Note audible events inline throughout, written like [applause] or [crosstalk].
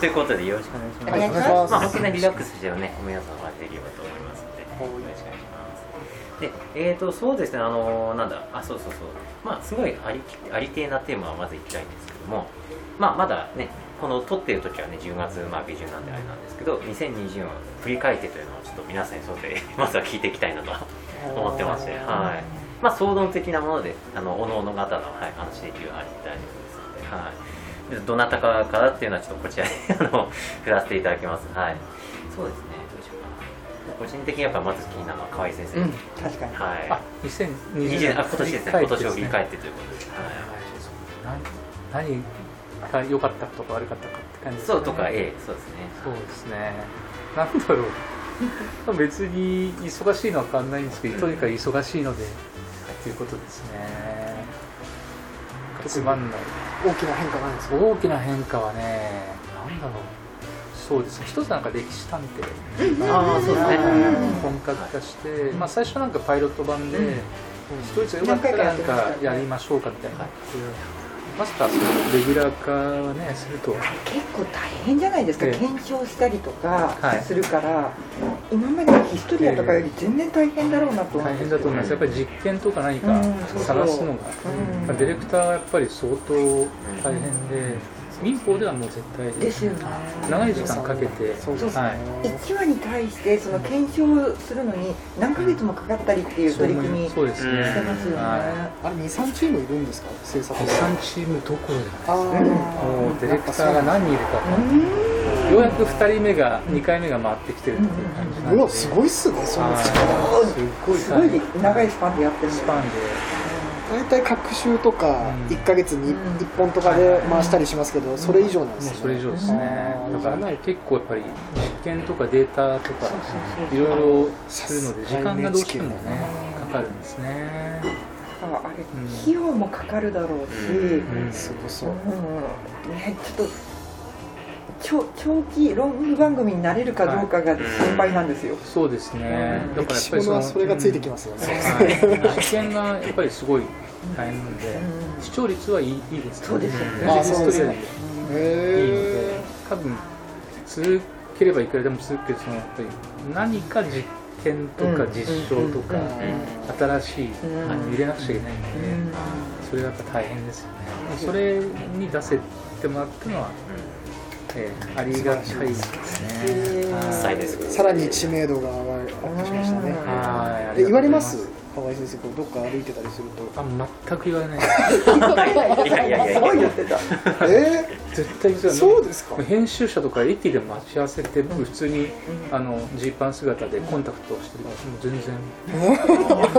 ということでよろしくお願いします。ますまあ本当にリラックスしてね、お皆さんはできればと思いますので、よろしくお願いします。で、えーと、そうですね、あのなんだ、あ、そうそうそう、まあ、すごいありありてえなテーマはまずいきたいんですけども、まあ、まだね、この撮っている時はね、10月、まあ、下旬なんであれなんですけど、2020年を振り返ってというのをちょっと皆さんに沿って、[laughs] まずは聞いていきたいなと思ってまして、はい。まあ、総論的なもので、あの、おのおの方の、はい、話できる範囲で大丈夫ですので、はい。でどなたかからっていうのはちょっとこちらに [laughs] あの振らせていただきます。はい。そうですね。どうしようかな。個人的にやっぱまず気になるのは河合先生。うん確かにはい。あ2020 20年あ今年ですね。今年を振り返ってということで。は何何が良かったこと悪かったかって感じい。ですねそうとか、ええ、そうですね。そうですねなんだろう [laughs] 別に忙しいのは変わんないんですけどとにかく忙しいのでということですねつまんない大きな変化なんですか？大きな変化はねなんだろう。そうですね。一つなんか歴史探偵。ああ、そうですね。本格化して、まあ、最初なんかパイロット版で、一人ずつよかったらなんかやりましょうかみたいな。感じで、まさかそのレギュラー化はねすると。は結構大変じゃないですか、ええ。検証したりとかはい。するから、今までのヒストリアとかより全然大変だろうなと思うん大変だと思います。やっぱり実験とか何かうんそうそう。探すのが、うん。まあディレクターはやっぱり相当大変で民法ではもう絶対ですよね。長い時間かけてそうですね、はい。1話に対してその検証するのに何ヶ月もかかったりっていう取り組みしてそうですね、ますよね、はあれ23チームいるんですか？制作い、3チームどころじゃないあもうディレクターが何人いるかようやく2人目が2回目が回ってきてるっていう感じなんであうわすごいっすねすっごい長いスパンでやってるスパンで大体各週とかうん。1か月にうん。1本とかで回したりしますけどそれ以上なんですね。それ以上ですね。うん。だから結構やっぱり実験とかデータとかいろいろするので時間がどうしてもねかかるんですね。ああれ、うん。費用もかかるだろうし、うん。うん。すごそうね、ちょっと長長期ロング番組になれるかどうかが心配なんですよ、そうですね。だからやっぱりものはそれがついてきますよね、はい。実験がやっぱりすごい大変なのでうん。視聴率はいいいいですね。そうですよね。うですね。ヒストリアでいいのでへ多分続ければいくらでも続くけどそのやっぱり何か実験とかうん実証とかうん。新しい入れなくちゃいけないのでそれがやっぱ大変ですよね。それに出せてもらったのは、えーありがたいですね。さらに知名度が上がりましたねはいで言われます？河合先生こうどっか歩いてたりすると。あ全く言われない。いやいやいやいすごい言やってた。え絶対そうですか？編集者とか駅で待ち合わせて僕普通にあのジーパン姿でコンタクトをしてるからもう全然。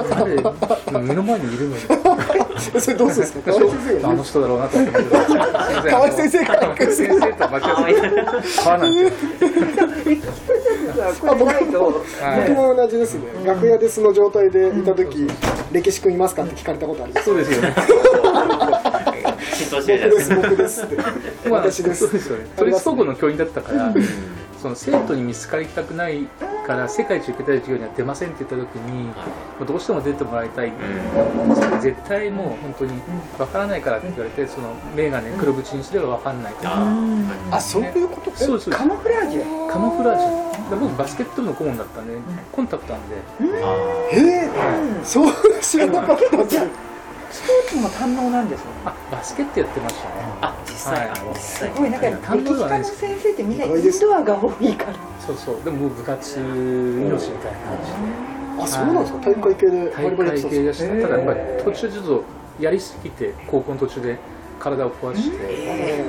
なんでもう目の前にいるのに。[laughs] それどうするんですか？[laughs] 河合先生。があの人だろうなと思って。河合先生が河合先生と待ち合わせ。て川なんて [laughs] これないとはい。僕も同じですね、楽屋でその状態でいた時、歴史君いますかって聞かれたことあります。そうですよね。[laughs] 僕でですす僕ですって。まあ私ですそうですよね。都立高校の教員だったからその生徒に見つかりたくないから世界一受けたい授業には出ませんって言った時にもうどうしても出てもらいたい。絶対もう本当に分からないからって言われてその眼鏡黒縁にすれば分かんないと。かあそういうことそうですカモフラージュ。カモフラージュ。で僕バスケット部の顧問だったんでコンタクトなんで。えー、そう知らなかったんです。よスポーツも堪能なんですねあバスケットやってましたね。あ実際。はい。す際。ごいなんか堪能歴史家のではないです先生ってみんなインドアが多いから。そうそう。でももう部活命みたいな感じ。であそうなんですか？体育会系でバ大リバリやってたん会系でしたただやっぱり途中ちょっとやりすぎて高校の途中で体を壊して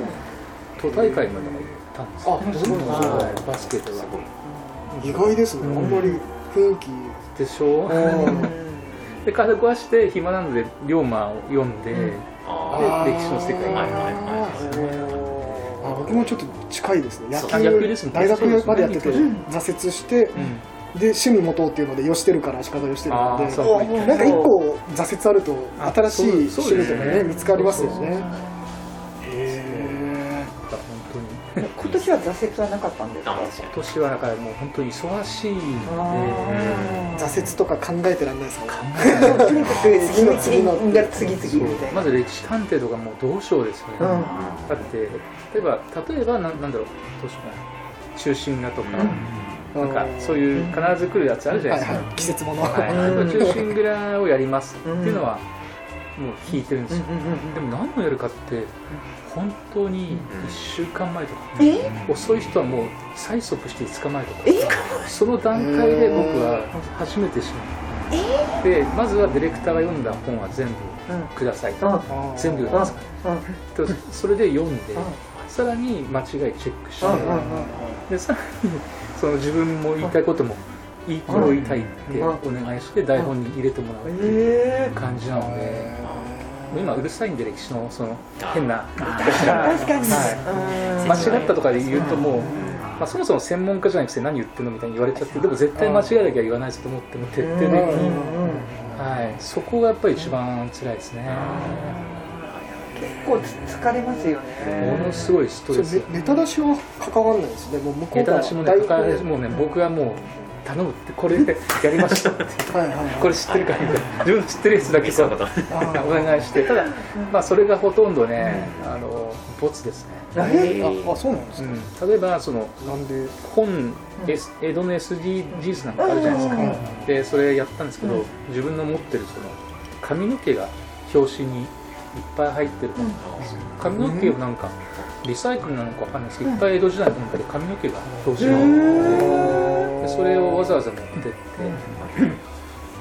都大会までも行ったんですよあそうなんですか。はいバスケでは。意外ですね、あんまり雰囲気。でしょで体壊して暇なので龍馬を読んで、あで歴史の世界。にはいはい僕もちょっと近いですね。野そう球野球ですもん大学までやってて挫折して、うん。で趣味持とうっていうのでよしてるから足利よしてるので。なんか一個挫折あるとあ新しい趣味とかね見つかりますよそうそうそうね年は挫折はなかったんですか？今年はだからもう本当に忙しいのあー挫折とか考えてらんないですか？とにかく次の次の次々みたいなまず歴史探偵とかもうどうしようですよね、うんだって例えば例えばななんだろうどうしようかな中心画とか、なんかそういう必ず来るやつあるじゃないですか、季節ものは中心蔵をやりますっていうのはもう聞いてるんですよ、うんうんうんでも何をやるかって本当に1週間前とか、え？遅い人はもう催促して5日前とか。その段階で僕は初めて知る。でまずはディレクターが読んだ本は全部くださいと、全部。読ん。ですとそれで読んで、さらに間違いチェックして、うんうんでさらにその自分も言いたいこともいいこれを言いたいってお願いして台本に入れてもらうええ感じなので、今うるさいんで歴史のその変な。確かに。は間違ったとかで言うともう、まあ、そもそも専門家じゃなくて何言ってんのみたいに言われちゃってでも絶対間違いだけは言わないぞと思っても徹底的に、はい、そこがやっぱり一番辛いですね、結構つ疲れますよね。ものすごいストレス。ネネタ出しは関わらないですね。もう向こうからネタ出しもね台関わらもうね僕はもう頼むってこれでやりました。ってはいはいはい。これ知ってるかみたいな。自分の知ってるやつだけさお願いして。ただまあそれがほとんどねあのボツですね、えああそうなんですか、うん、例えばそのなんで？本、S 江戸の SDGs なんかあるじゃないですか、うんでそれやったんですけど、自分の持ってるその髪の毛が表紙にいっぱい入ってる本なんですよ。髪の毛をなんかリサイクルなのかわかんないですけどいっぱい江戸時代の本で髪の毛が表紙になっててでそれをわざわざ持ってって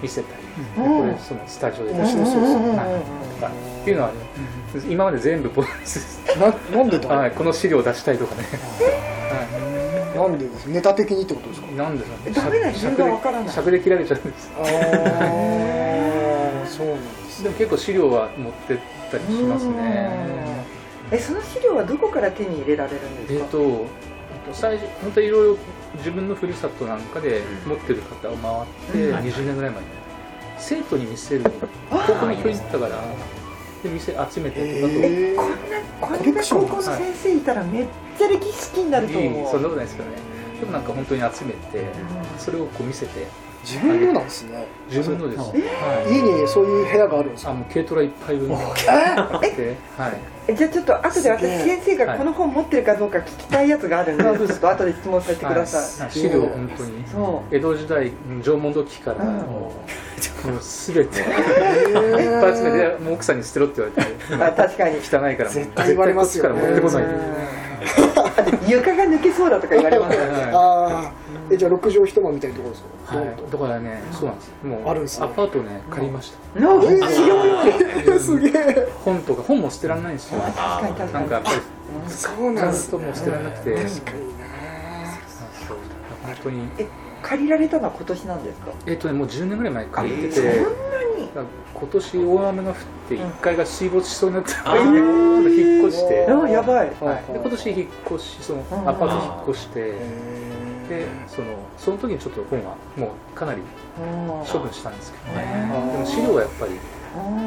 見せたり、でこれそのスタジオで。出してそうですはいとかっていうのはね今まで全部ボツですななんでだ、はい、この資料を出したいとかね、はなんでですネタ的にってことですかい、なんでしょうねダメな理由がわからない尺で切られちゃうんですああそうなんですでも結構資料は持ってったりしますねえその資料はどこから手に入れられるんですかえっと最初本当にいろいろ自分のふるさとなんかで持ってる方を回ってうん。20年ぐらい前に生徒に見せる高校の教員だったからで店集めてとかと、えこんなこんな高校の先生いたらめっちゃ歴史好きになるといい思うそんなことないですけどねでもなんか本当に集めてそれをこう見せて自分のなんですね。自分のです、はい、家にそういう部屋があるんですか？あもう軽トラいっぱい分あって。はい。えじゃあちょっと後で私先生がこの本持ってるかどうか聞きたいやつがあるんで、はい。ちょっと後で質問させてください、はい。資料本当に。そ江戸時代縄文土器からうん。もう [laughs] もう全て。いっぱい集めてもう奥さんに捨てろって言われて。確かに。汚いから絶対言われますから持ってこないあと床が抜けそうだとか言われますよね。[laughs] はいああえじゃあ6畳一間みたいなところですか、はい、だからね、そうなんです。もうあるんですね。アパートね借りました。の資料用にすげえ。本とか本も捨てられないんですよ。確かに確かに。なんかやっぱりそうなんですともう捨てられなくて、確かにな。そう。本当に。え借りられたのは今年なんですか？えっとねもう10年ぐらい前に借りてて、そんなに今年大雨が降ってうん1階が水没しそうになって、あー。ちょっと引っ越して、あやばい。はい、で今年引っ越しそのうん。アパート引っ越して、へでそのその時にちょっと本はもうかなり処分したんですけどね。でも資料はやっぱり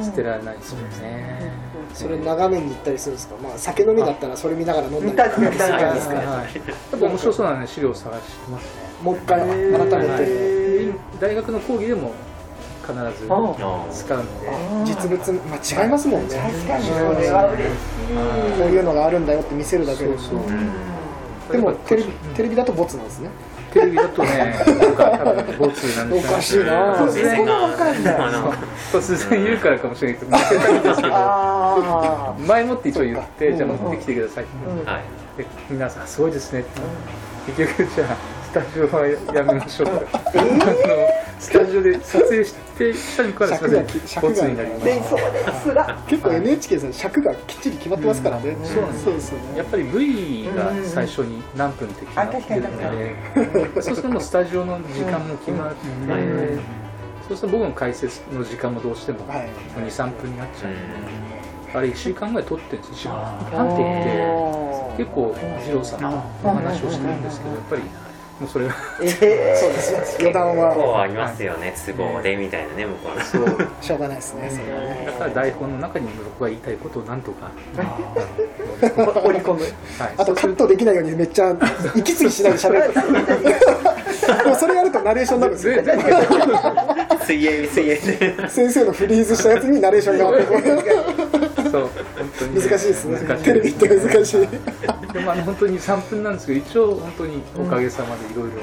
捨てられないですよね。ーそれ眺めに行ったりするんですか？まあ酒飲みだったらそれ見ながら飲んだり。確かに確かにはいはい。やっぱ面白そうなね資料を探してますね。もう一回改めはい。てで大学の講義でも必ずあ使うんで。実物、まあ、違いますもんね。確かに。それは嬉しいこういうのがあるんだよって見せるだけでそうでもテレビうんテレビだとボツなんですね。テレビだとね、なんか多分ボツなんですよ。おかしいな。突然。がわかんない。突然言うからかもしれないけど、見せたいんですけど、あ。前もって一応言って、うんじゃあ持ってきてください。って。皆さん、すごいですねって。結局、じゃあ、スタジオはやめましょう。と。あのスタジオで撮影して、したにもかかわらず、ボツになりましでそうですら。結構 NHK さん尺がきっちり決まってますからね、そうなんですそうですよ。た。やねっぱり V が最初に何分って決まってるので、そうするともうスタジオの時間も決まって、うんそうすると僕の解説の時間もどうしてもはい。2、3分になっちゃう。うあれ1週間ぐらい撮ってるんですよ、1週間。なんて言って、結構二郎さんのお話をしてるんですけど、やっぱりもうそれは、えそうですよ余談ん、こうはありますよね都合でみたいなね向こうのそう、しょうがないですねそれはね。だから台本の中に僕が言いたいことをなんとか、ー、織り込むはい、あとカットできないようにめっちゃ息継ぎしないで喋る。[laughs] でもそれやるとナレーションになるんですよ。水泳水泳。で先生のフリーズしたやつにナレーションが。あってそう。本当に難しいですね。難しい。テレビって難しい。でもあの本当に3分なんですけど一応本当におかげさまでいろいろ。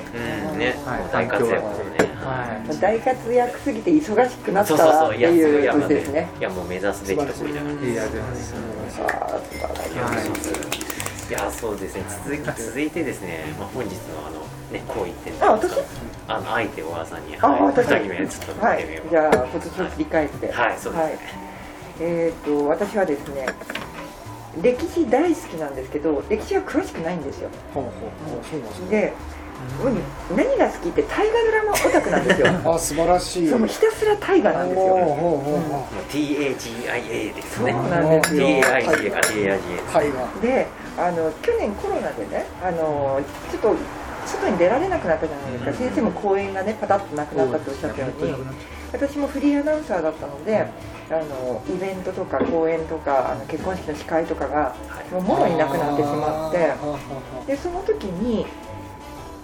うん。ね。はい。大活躍ですね。はい。大活躍すぎて忙しくなったっていう年ですね。いやもう目指すべきところじゃないいや全然ああ素晴らしい。はい。いやそうですね。続き続いてですね、まあ、本日のあのねこう言ってんあ私？あの相手小川さんに。あはい。私二人目ちょっとはい見てみよう。じゃあ今年を振り返って。はい。そうですねえっ、と私はですね歴史大好きなんですけど歴史は詳しくないんですよ。ほうほうほうそうなんで何が好きって大河ドラマオタクなんですよ。[laughs] あ素晴らしい。そうもうひたすら大河なんですよ。ほうほうほうほもう TAGIA ですね。そうなんですよ。TAIGA か TAGA であの去年コロナでねあのちょっと外に出られなくなったじゃないですか、先生も講演がねパタッとなくなったっておっしゃったように私もフリーアナウンサーだったので、あのイベントとか講演とかあの結婚式の司会とかがもうもろになくなってしまってでその時に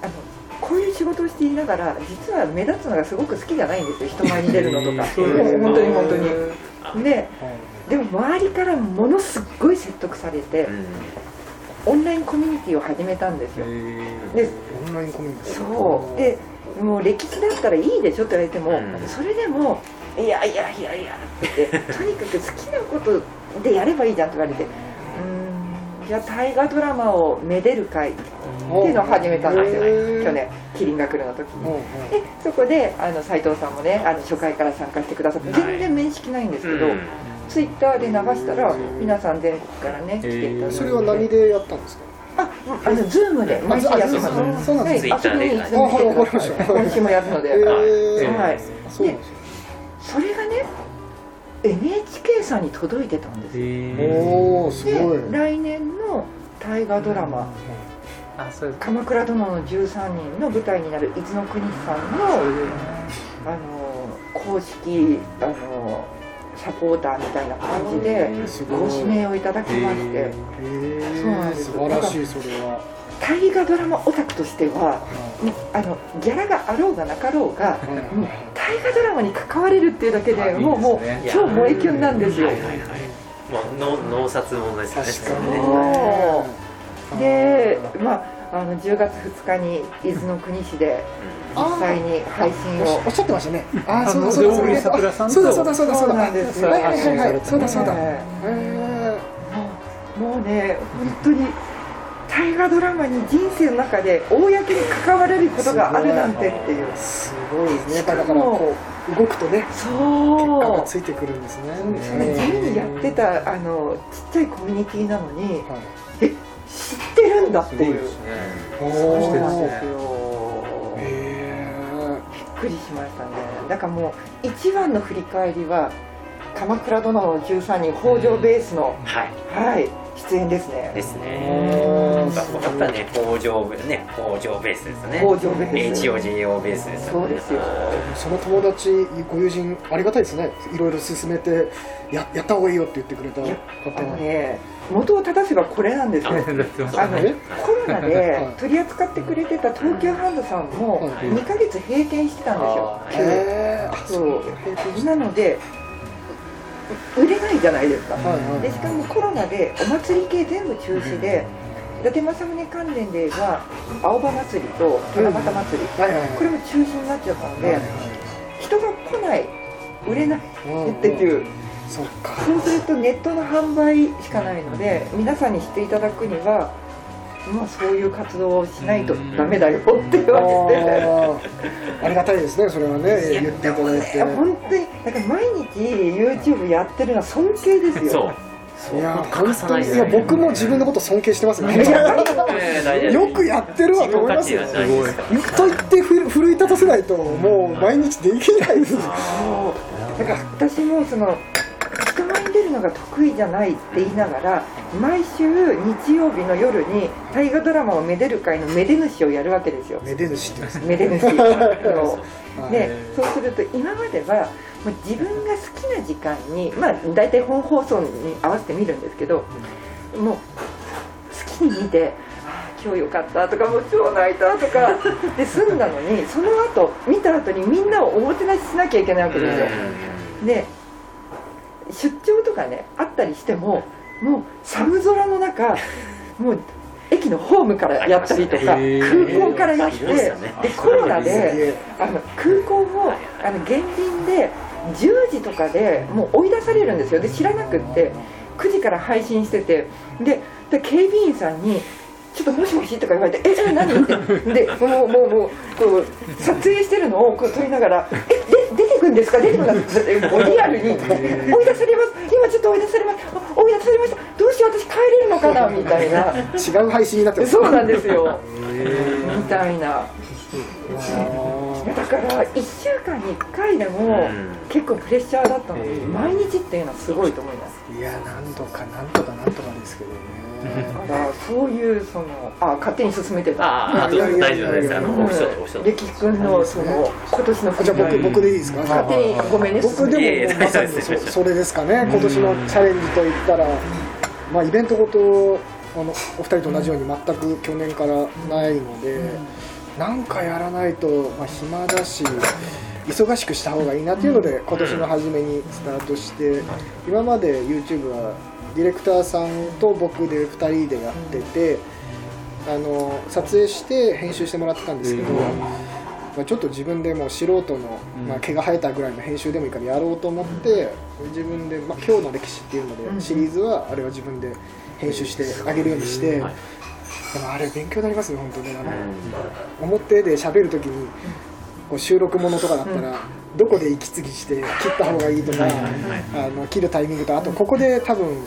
あのこういう仕事をしていながら実は目立つのがすごく好きじゃないんですよ。人前に出るのとか、[laughs] 本当に本当あにででも周りからものすっごい説得されてうん。オンラインコミュニティを始めたんですよ。でオンラインコミュニティ。そう。でもう歴史だったらいいでしょって言われても、うん。それでもいやいやいやいやって言って [laughs] とにかく好きなことでやればいいじゃんって言われてうーんじゃあ大河ドラマをめでる会っていうのを始めたんですよへー。去年麒麟が来るの時に。でそこであの斉藤さんもねあの初回から参加してくださってはい。全然面識ないんですけど、うん。ツイッターで流したら皆さん全国からね来ていただいて。それは何でやったんですか？ああのズームで毎週やってます。あそうなんです遊びにツイッターで。遊びに来て今週もやるので、はい。でそれがね NHK さんに届いてたんですよ。おおすごい。で来年の大河ドラマあそう「鎌倉殿の13人」の舞台になる伊豆の国さんのあの公式あのサポーターみたいな感じですご指名をいただきまして。へそうなんです。え素晴らしいそれは。大河ドラマオタクとしてはもうあのギャラがあろうがなかろうが大河ドラマに関われるっていうだけでもうもう超萌えキュンなんですよ。はいはいはい。もう脳脳殺ものですね。確かにそう。でまああの10月2日に伊豆の国市で実際に配信を。おっしゃってましたね。ああそうだそうだ。そうだそうだそうだそうだそうだ。そうなんです。よはいはいそうだそうだ。もうね本当に大河ドラマに人生の中で公に関われることがあるなんてっていう。すごいですね。やっぱりだからこう動くとね結果そうがついてくるんですね。それ地味にやってたあのちっちゃいコミュニティなのにはい。知ってるんだっていう。すごいですね。おそうなんるですよくりしましたね。だからもう一番の振り返りは「鎌倉殿の13人」北条ベースの、はい。はい出演ですね。ですえねやっぱね北条ベね北条ベースですね。北条ベース。HOGO ベースですそうですよ。その友達ご友人ありがたいですね。いろいろ勧めてややった方がいいよって言ってくれた。方ね元を正せばこれなんですよ。やってましあのえコロナで取り扱ってくれてた東急ハンドさんもはい。2ヶ月閉店してたんですよ。へそう。なので売れないじゃないですか、でしかもコロナでお祭り系全部中止で伊達政宗関連では青葉祭りと七夕祭り、これも中止になっちゃったので、はい。人が来ない売れないっていう、そっか。そうするとネットの販売しかないので皆さんに知っていただくにはまあそういう活動をしないとダメだよって言われて。ありがたいですねそれはね言っていただいて本当にだから毎日 YouTube やってるのは尊敬ですよ。そう。そういや本当にいや僕も自分のこと尊敬してますねよくやってるわと思いますよ。と言ってふ奮い立たせないともう毎日できないです。だから私もそののが得意じゃないって言いながら毎週日曜日の夜に大河ドラマをめでる会のめで主をやるわけですよ。めで主って言うんですね。めで主。[laughs] でそうすると今まではもう自分が好きな時間にまあ大体本放送に合わせて見るんですけどもう好きに見てあ今日よかったとかもう超泣いたとかで済んだのに [laughs] その後見た後にみんなをおもてなししなきゃいけないわけですよ。で出張ねあったりしてももう寒空の中 [laughs] もう駅のホームからやったりとか、空港からやって、でコロナでえあの空港をあの減便で10時とかでもう追い出されるんですよ。で知らなくって9時から配信しててでで警備員さんに「ちょっともしもし」とか言われて「ええ何?」って。でもうもうもうこう撮影してるのをこう撮りながら「えで出てくんですか？出てくるんですか?」[laughs] リアルに「追い出されます。今ちょっと追い出されます。あ追い出されました。どうしよう私帰れるのかな」みたいな。違う配信になってます。そうなんですよ。みたいな。だから1週間に1回でもうん。結構プレッシャーだったのに毎日っていうのはすごいと思います。いや何度か何とか何とかですけどねだからそういうそのあ勝手に進めてた。ああ大丈夫ですあのうん。オフショットオフショット歴史君のその今年のあじゃあ僕はい僕でいいですか？勝手にごめんね。僕でもまさにそそれですかね。今年のチャレンジといったらまあイベントごとあのお二人と同じように全く去年からないのでなんかやらないと、まあ、暇だし忙しくした方がいいなっていうので今年の初めにスタートして今まで YouTube はディレクターさんと僕で2人でやっててあの撮影して編集してもらってたんですけど、まあ、ちょっと自分でもう素人の、まあ、毛が生えたぐらいの編集でもいいからやろうと思って自分で、まあ、今日の歴史っていうのでシリーズはあれは自分で編集してあげるようにして、はいでもあれ勉強になりますね本当ねあの表で喋る時にこう収録ものとかだったら、どこで息継ぎして切った方がいいとか、あの切るタイミングとあとここで多分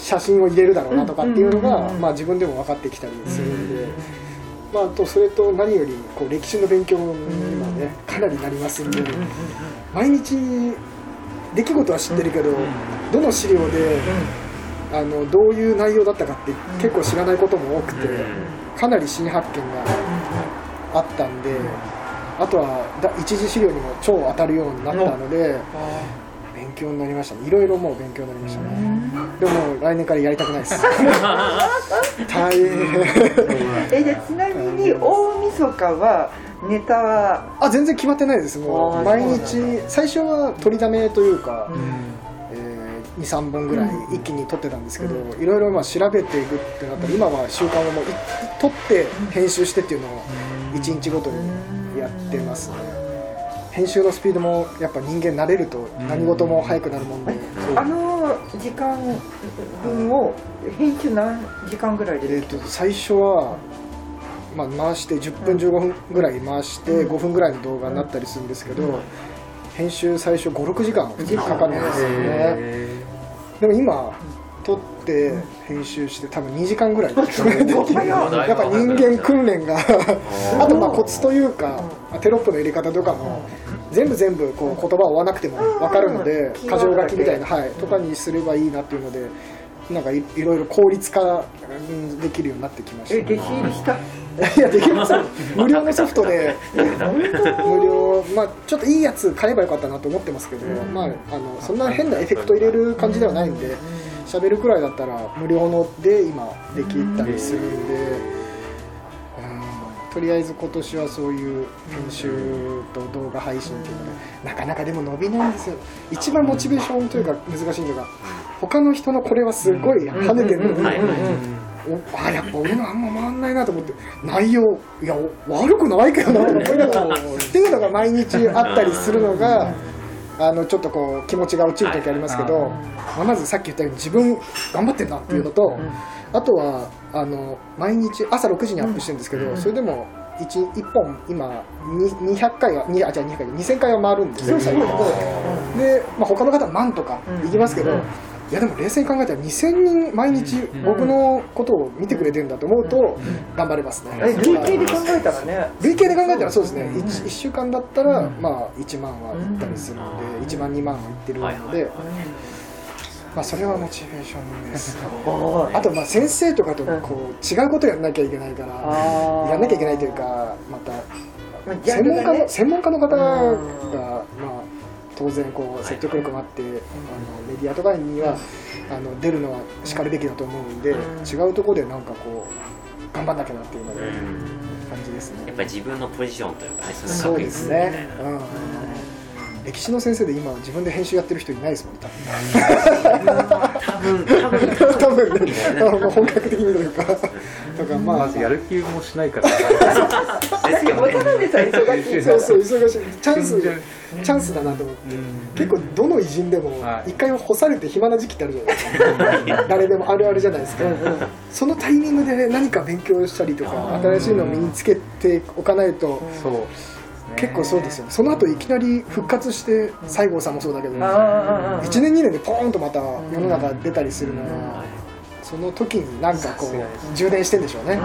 写真を入れるだろうなとかっていうのが、まあ、自分でも分かってきたりするんで、まあ、あとそれと何よりこう歴史の勉強にもねかなりなりますんで、毎日出来事は知ってるけど、どの資料で、あのどういう内容だったかって結構知らないことも多くて、かなり新発見があったんで、あとはだ一次資料にも超当たるようになったので、勉強になりましたね。いろいろもう勉強になりましたね、でも来年からやりたくないです。[laughs] 大変。えじちなみに大晦日はネタは？あ全然決まってないです。もう毎日最初は取りだめというか、うん。えー、23本ぐらい一気に撮ってたんですけど、いろいろまあ調べていくってなったら今は習慣をもうい撮って編集してっていうのを1日ごとにやってますね編集のスピードもやっぱ人間慣れると何事も早くなるもんで、あの時間分を編集何時間ぐらいでえと最初は、まあ、回して10分15分ぐらい回して5分ぐらいの動画になったりするんですけど、編集最初56時間かかるんですよね。へでも今撮って編集して多分2時間ぐらいで [laughs] きる。やっぱ人間訓練があ [laughs] とまあコツというかテロップの入れ方とかも全部全部こう言葉を追わなくても分かるのでうん。箇条書きみたいな、はい、とかにすればいいなっていうのでなんかいいろいろ効率化うんできるようになってきました。え弟子入りした？[laughs] いやできますよ無料のソフトで。無料。まあちょっといいやつ買えばよかったなと思ってますけど、まああのそんな変なエフェクト入れる感じではないんで喋るくらいだったら無料ので今できたりするんで、うん。とりあえず今年はそういう編集と動画配信っていうのでなかなかでも伸びないんですよ。一番モチベーションというか難しいのが他の人のこれはすごい跳ねてるのに、はいおあやっぱ俺のあんま回んないなと思って内容いやお悪くないけどなと思いながら [laughs] っていうのが毎日あったりするのがあのちょっとこう気持ちが落ちる時ありますけど、まあ、まずさっき言ったように自分頑張ってるなっていうのと、あとはあの毎日朝6時にアップしてるんですけど、それでも 1, 1本今に200回はにあじゃあ200回2000回は回るんですよ最後で、まあ、他の方は万とかいきますけど、いやでも冷静に考えたら2000人毎日僕のことを見てくれてるんだと思うと頑張れますね、え累計で考えたらね。累計で考えたらそうですね。1, 週間だったら、まあ、1万はいったりするので1万2万はいってるので、まあ、それはモチベーションです。あとまあ先生とかとこう違うことやんなきゃいけないからやんなきゃいけないというかまた専門家の専門家の方が、うん。まあ、当然こう説得力があって、あのメディアとかにはあの出るのはしかるべきだと思うんで、うん。違うところでなんかこう頑張んなきゃなっていうのでうん。感じですね。やっぱり自分のポジションというかねそういですね、うん、歴史の先生で今自分で編集やってる人いないですもん多多分。多分 [laughs] 分。多分ね。あの本格的にというかとかまあ。まずやる気もしないから。ですよね忙しいそうそう忙しいチャンスチャンスだなと思ってうん結構どの偉人でもはい一回干されて暇な時期ってあるじゃないですか誰でもあるあるじゃないですかそのタイミングで何か勉強したりとか新しいのを身につけておかないとそう結構そうですよねその後いきなり復活して西郷さんもそうだけどあー1年2年でポーンとまた世の中出たりするのはその時になんかこう充電してんでしょうね。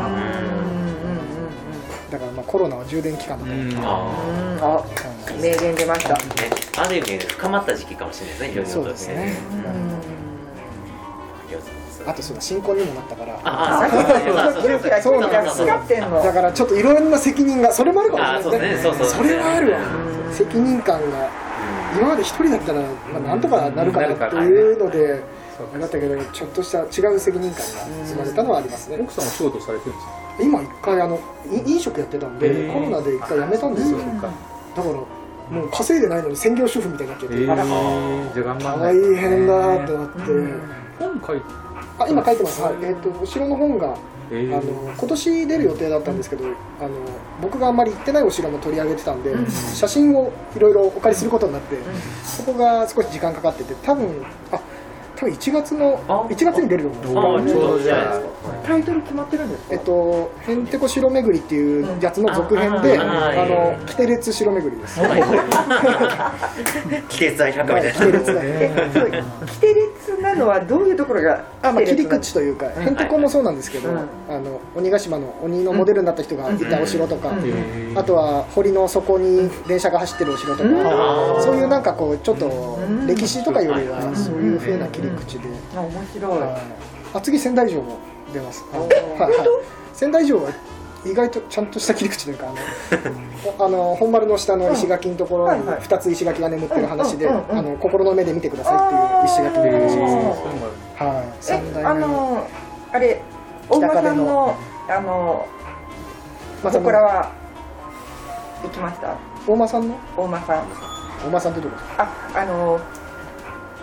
だからまあコロナは充電期間だと思ってうん。あ。名言出ました。ある意味ね深まった時期かもしれないですねそうですね。あとそうだ新婚にもなったから。だからちょっといろんな責任がそれもあるかもしれないですね。それはあるわ。うん。責任感が今まで一人だったら、まあ、なんとかなるかなっていうのであれだったけどちょっとした違う責任感が生まれたのはありますね。奥さんお仕事されてるんですか？今一回あのい飲食やってたんでコロナで一回辞めたんですよ。だからもう稼いでないのに専業主婦みたいになっちゃって、大変だなってなって、本書いて。あ今書いてます、はい。えー、と後ろの本がえー。あの今年出る予定だったんですけどあの僕があんまり行ってないお城も取り上げてたんで、写真をいろいろお借りすることになって、そこが少し時間かかってて多分あ多分1月のあ1月に出ると思う。んですああちょうどじゃないですかタイトル決まってるんですか？えっと、へんてこ城巡りっていうやつの続編で、うんあああの、キテレツ城巡りです。季節大百科みたいキテレツなキテレツなのはどういうところがあまあ、切り口というか、へん。てこもそうなんですけど、うんあの鬼ヶ島の鬼のモデルになった人がいたお城とか、あとは堀の底に電車が走ってるお城とか、うん。そういうなんかこうちょっとん。歴史とかよりはうん。そういう風な切り口で、あ面白い。はい。あ次仙台城も出ます。仙台城は意外とちゃんとした切り口というかあのあの本丸の下の石垣のところにはいはい。2つ石垣が眠ってる話で、あの心の目で見てくださいっていう石垣の話です。ね。はい、え三代目あのあれ大間さんのあのらは行きました？大間さんの？大間さん。大間さんってどこですかああの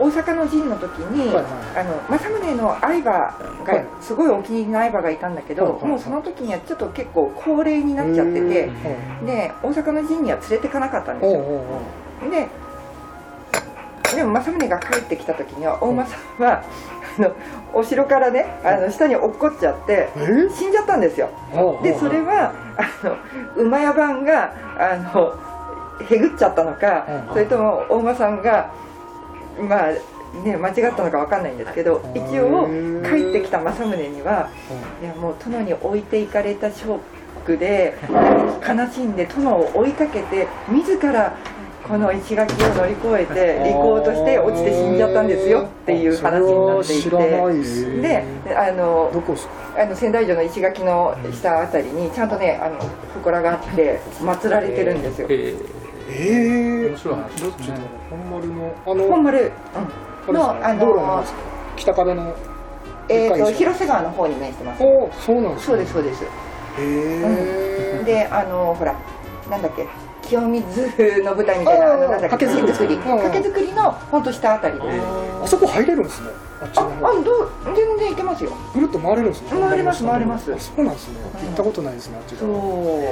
大阪の陣の時に、はいはい。あの政宗の相葉が、はい。すごいお気に入りの相葉がいたんだけど、はいもうその時にはちょっと結構高齢になっちゃってて、うんで大阪の陣には連れてかなかったんですよ。ででも政宗が帰ってきた時には大間さんは、あのお城からねあの下に落っこっちゃってえ？死んじゃったんですよ。でそれはあの馬屋番があのへぐっちゃったのか、うん。それとも大間さんがまあね間違ったのかわかんないんですけどうん。一応帰ってきた政宗にはいやもう殿に置いていかれたショックで悲しんで殿を追いかけて自らこの石垣を乗り越えて行こうとして落ちて死んじゃったんですよっていう話になっていて。であのあの仙台城の石垣の下あたりにちゃんとねあの祠があって祀られてるんですよえー。ええ面白い。話ですね本丸のあの本丸、のあか道路の北壁のえー、と広瀬川の方に面してますおそうなんですそうですそうです。へえであのほらなんだっけ清水の舞台みたいなあーあのなんだっけ掛け作り。掛け作りの本当下あたりで。あそこ入れるんですねあっちあの方。あどう全然行けますよ。ぐるっと回れるんですね。回れます回れます。あそうなんですね。行ったことないですねあっちそ側う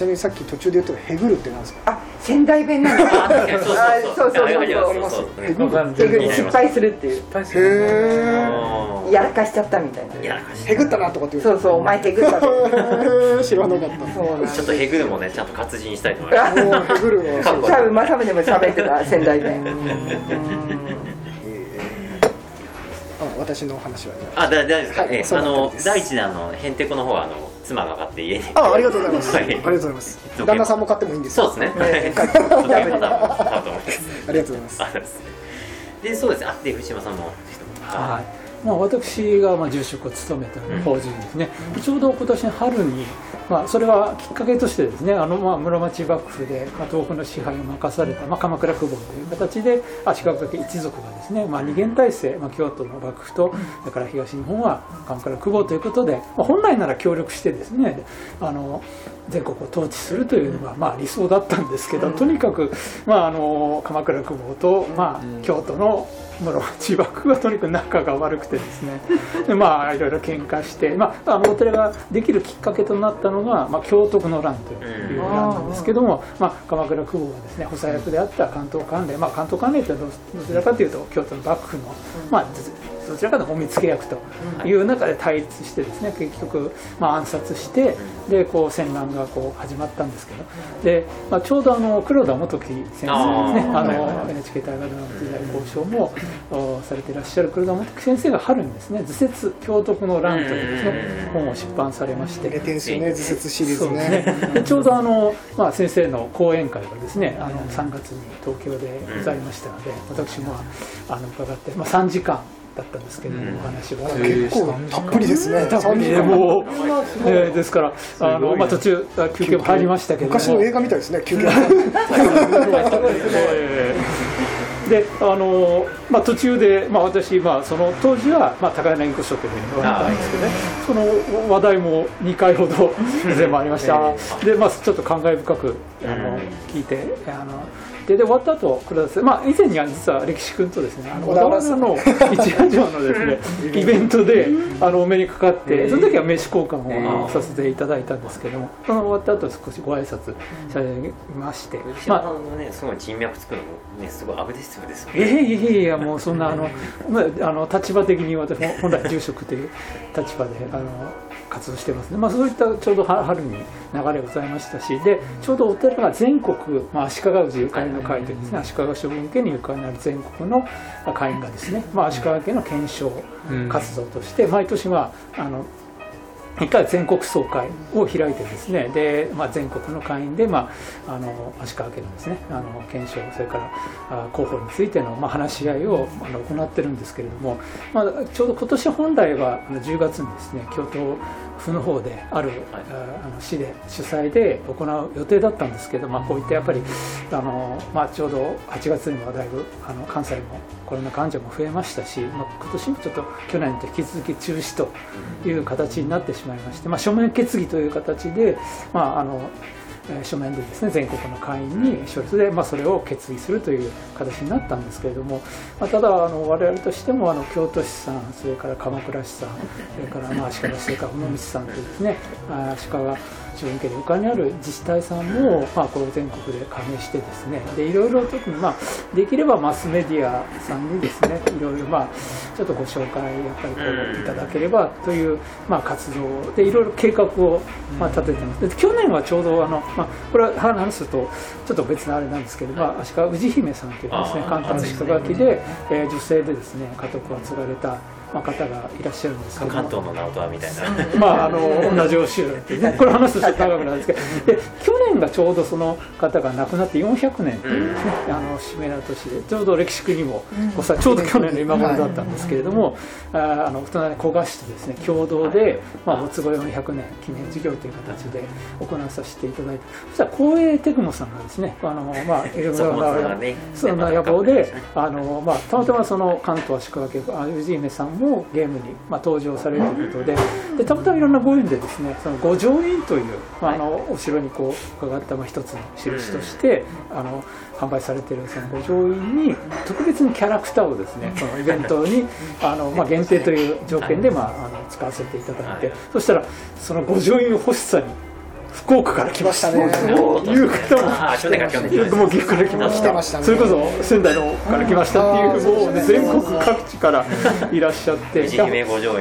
ちなみにさっき途中で言ったヘグルってなんですか？あ仙台弁なんですか [laughs] にそう。あそうそうそうそうヘグル。失敗するっていう。失敗すへやらかしちゃったみたいな。やらかしヘグったなとかって言そうそうお前へぐったってう知らなかった。ちょっとヘグでもねちゃんと活字にしたいと思います。もうヘグルは。そう多分政宗も喋ってた仙台弁。あ私のお話はあ。だ大丈夫ですか、はいええあの第一であのへんてこの方はあの妻が買って家に。あありがとうございます、はい。ありがとうございます。旦那さんも買ってもいいんですそうですね。ねはい時計パター買うと思いますありがとうございます。[laughs] ありがとうございます。でそうです。ねあで藤島さんも。はいまあ、私がまあ住職を務めた法人ですね、ちょうど今年の春に、まあ、それはきっかけとしてですねあのまあ室町幕府で、まあ、東北の支配を任された、まあ、鎌倉久保という形で足利家一族がですね、まあ、二元体制、まあ、京都の幕府とそれから東日本は鎌倉久保ということで、まあ、本来なら協力してですねあの全国を統治するというのが、まあ、理想だったんですけど、とにかく、まあ、あの鎌倉久保と、まあ、京都のまあ、自爆はとにかく仲が悪くてですね。[laughs] でまあいろいろ喧嘩して、まあ、あのお寺ができるきっかけとなったのが、まあ、京徳の乱という乱なんですけども、まあ、鎌倉久保がですね補佐役であった関東関連、まあ、関東関連というどちらかというと京都の幕府の、まあ、どちらかというとお見つけ役という中で対立してですね結局、まあ、暗殺してでこう戦乱がこう始まったんですけど。で、まあ、ちょうどあの黒田元樹先生ですねあの NHK 大河ドラマ時代交渉もされていらっしゃる黒田元樹先生が春にですね「図説京徳の乱」というです、ね、本を出版されまして。出てんすよね図説シリーズね。ね。ちょうどあの、まあ、先生の講演会がですねあの3月に東京でございましたので私もあの伺って、まあ、3時間だったんですけど、お話を結構たっぷりですね。たっぷりでもう、えー、ですからあの、まあ、途中休憩も入りましたけど昔の映画みたいですね [laughs] 休憩。[laughs] であの、まあ、途中で、まあ、私、まあ、その当時は、まあ、高柳御所というふうに言われたんですけどね。その話題も2回ほど全部ありました。で、まあ、ちょっと感慨深くあの聞いてあのでで終わった後黒田先生、まあ、以前には実は歴史君とですね小田原の一夜城のですねイベントであのお目にかかってその時は名刺交換をさせていただいたんですけどもその終わった後少しご挨拶されましてまあのねすごい人脈作るのねすごいアグレッシブですよね。いやいやいやもうそんなあの、[laughs] まあ、あの立場的に私も本来住職という立場であの活動してますね、まあ、そういったちょうど春に流れございましたしでちょうどお寺が全国、まあ、足利氏ゆかりの会というですね足利将軍家にゆかりのある全国の会員がですね、まあ、足利家の検証活動として毎年はあの一回全国総会を開いてですねで、まあ、全国の会員で、まあ、あの足利家のですねあの検証それからあ広報についての、まあ、話し合いをあの行ってるんですけれども、まあ、ちょうど今年本来はあの10月にですね京都府の方である、あの市で主催で行う予定だったんですけど、まあ、こういったやっぱりあの、まあ、ちょうど8月にはだいぶあの関西もコロナ患者も増えましたし、まあ、今年もちょっと去年と引き続き中止という形になってしまいまして、まあ、書面決議という形で、まあ、あの書面でですね全国の会員に書列で、まあ、それを決議するという形になったんですけれども、まあ、ただあの我々としてもあの京都市さんそれから鎌倉市さんそれからまあ足利市それから尾道さんというですね足利自分家で他にある自治体さんも、まあ、この全国で加盟してですね。でいろいろ特に、まあ、できればマスメディアさんにですねいろいろ、まあ、ちょっとご紹介やっぱりこういただければという、まあ、活動でいろいろ計画を、まあ、立ててます。で去年はちょうどあの、まあ、これは話すとちょっと別のあれなんですけど、まあ、足利氏姫さんというですね簡単な人書きで、えー、女性でですね家督を継がれたまあ、方がいらっしゃるんですけど。関東の直人はみたいな。まああの同じ教えっていうねこれ話すと長くなるんですけど。で去年がちょうどその方が亡くなって400年。あの節目の年で。ちょうど歴史区にも、うちょうど去年の今頃だったんですけれども、ああの隣古賀市とですね共同で、まあ、没後400年記念事業という形で行わさせていただいてそしたら光栄テクモさんがですねあのまあいろいろなその野望であの、まあ、たまたまその関東足利家氏姫さんもゲームに、まあ、登場されるということででたまたまいろんなご縁でですねその五条院という、まあ、あのお城にこう伺ったまあ一つの印として、あの販売されているその五条院に特別にキャラクターをですね [laughs] そのイベントにあの、まあ、限定という条件で、まあ、あの使わせていただいて、そしたらその五条院欲しさに福岡から来ましたね。いう方も、もう岐阜から来ました。それこそ仙台のから来ましたっていう、もうね、全国各地からいらっしゃって。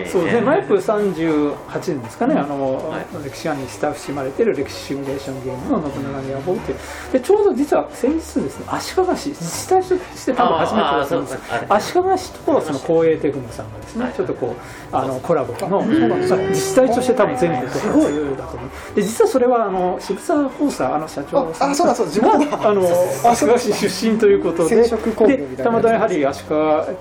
そうね、マイプ38年ですかね、あの、歴史館に親しまれてる歴史シミュレーションゲームの信長の野望って。で、ちょうど実は先日ですね、足利市、自治体として多分初めてだったんです。足利市とその光栄テクノさんがですね、ちょっとこう、あの、コラボの、自治体として多分全国初だと思う。で、実はそそれはあの渋沢放射あの社長さんああそうだそうだ地元だがあの足利市出身ということでたまたまやはり足利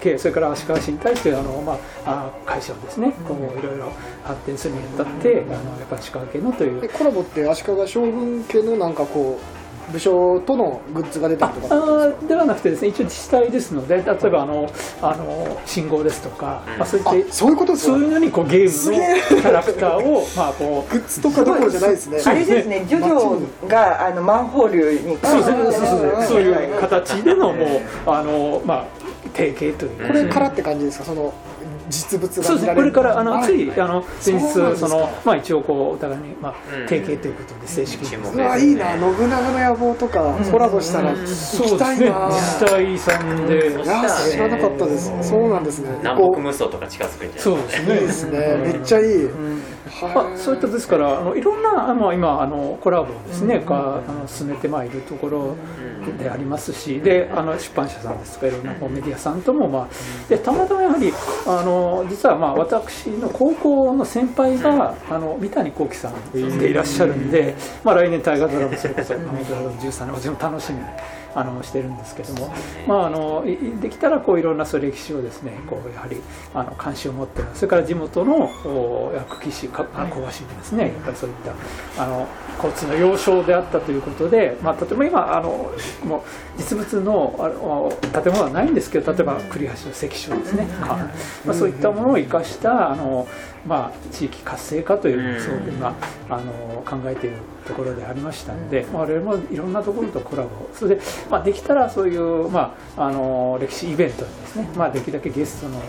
家それから足利市に対してあの、まあ、あ会社をですねこういろいろ発展するにあたってあのやっぱり足利家のという。えコラボって足利将軍家のなんかこう武将とのグッズが出たりとか。あーではなくてですね一応自治体ですので例えばあのあの信号ですとか、まあ、そういあったそういうことそういうのにこうゲームのキャラクターをまあこう。グッズとかどころじゃないですね。あれですね、ジョジョがあのマンホールに。そうですねそうそうそう。そういう形でのもうあのまあ定型というこれからって感じですか？その実物そうです。ね、こが見られるれからあのあついあの先日そのまあ一応こうお互いにまあうん。提携ということで正式に。うわいいな信長の野望とかコラボしたら行きたいな。自治体さん。でいや知らなかったです。そうなんですね。南北無双とか近づくんじゃそうないでですかすね。いいですね。めっちゃいい。まあ、そういったですからあのいろんなあの今あのコラボをですね、かあの進めてまいるところでありますしであの出版社さんですとかいろんなこうメディアさんとも、まあ、でたまたまやはりあの実はまあ私の高校の先輩があの三谷幸喜さんでいらっしゃるんで、まあ、来年大河ドラマそれこそ「大河ドラマ13年」私も楽しみにあのしてるんですけども、まあ、あのいできたらこういろんなそう歴史をですねこうやはりあの関心を持ってるそれから地元のお薬機士かあ小橋もですねやっぱりそういったあの交通の要衝であったということで、まあ、とても今あのもう実物のあの建物はないんですけど例えば栗橋の関所ですね、まあ、そういったものを生かしたあの、まあ、地域活性化というのをすごく今あの考えているところでありましたので、まあ我々もいろんなところとコラボそれで、まあ、できたらそういう、まあ、あの歴史イベントにですね、まあ、できるだけゲストの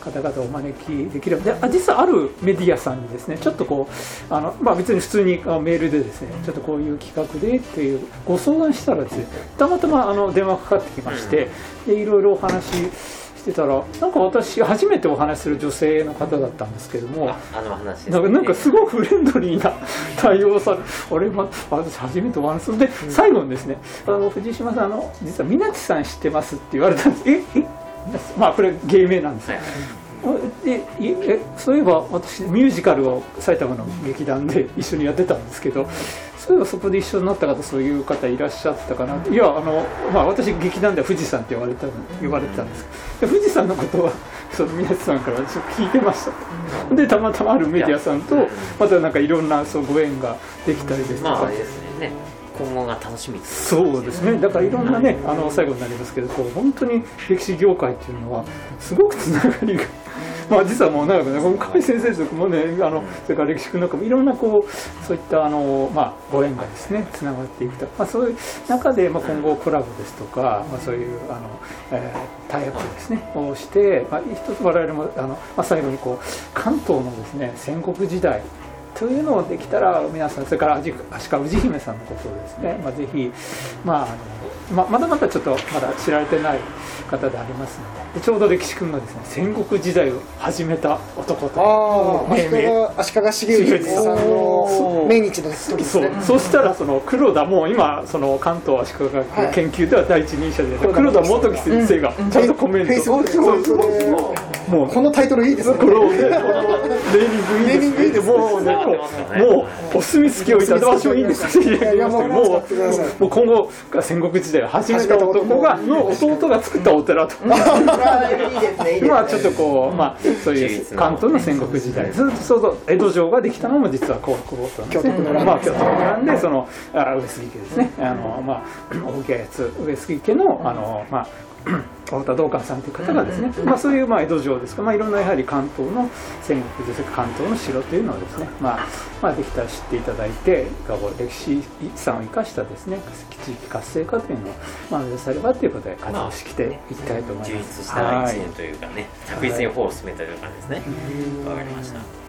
方々をお招きできれば。であ実はあるメディアさんにですねちょっとこうあの、まあ、別に普通にあメールでですねちょっとこういう企画でっていうご相談したらですねたまたまあの電話かかってきまして、でいろいろお話ししてたらなんか私初めてお話しする女性の方だったんですけどもああの話ですなんかなんかすごくフレンドリーな対応をされあれ、ま、私初めてお話しする。で最後にですねあの藤島さんあの実は湊さん知ってますって言われたんです。ええまあこれ芸名なんですよ。はい。でいえそういえば私ミュージカルを埼玉の劇団で一緒にやってたんですけどそういえばそこで一緒になった方そういう方いらっしゃったかないやあの、まあ、私劇団では富士山って呼ばれた呼ばれてたんですけどで富士山のことはその宮地さんからちょっと聞いてましたと。でたまたまあるメディアさんとまたなんかいろんなそうご縁ができたりですとか。まああれですね。ね今後が楽しみ。ですそうですね、だからいろんなね、あの最後になりますけど、こう本当に歴史業界っていうのは、すごくつながりが、まあ実はもう長くね、この河合先生とかもね、あのそれから歴史君なんかもいろんなこう、そういったあの、まあ、ご縁がですね、つながっていくと、まあ、そういう中で、まあ、今後コラボですとか、まあ、そういうあの、えー、タイアップですね、をして、まあ、一つ我々もあの、まあ、最後にこう関東のですね戦国時代というのをできたら皆さんそれから足足利氏姫さんのことをですね、まあ、ぜひ、まああのままだまだちょっとまだ知られてない方でありますのででちょうど歴史君がですね戦国時代を始めた男とああ足利命名。足利重氏さんの命日の時ですそう。ねそうしたらその黒田も今その関東足利学はい。研究では第一人者で、黒田黒田元樹先生がちゃんとコメント、フェイスブックもうこのタイトルいいですねこのネーミングいいですね。もうね、もう、お墨付きをいただきましょういいんですか。いやいやもうもうもう今後戦国時代を始めた男がの弟が作ったお寺と。あーいいですねいいですね今はちょっとこうまあそういう関東の戦国時代ずっとそうそう江戸城ができたのも実はこうこうなんまあ京都の乱でそのあ上杉家ですねあのまあ大きいやつ上杉家のあのまあ太田道館さんという方がですね、まあ、そういうまあ江戸城ですか、まあ、いろんなやはり関東の戦国です関東の城というのをですね、まあまあ、できたら知っていただいて歴史遺産を生かしたですね地域活性化というのをまあ目指さればということで活動していきたいと思い充ます。実した1年というかね着実にフォローを進めたという感じですね。わかりました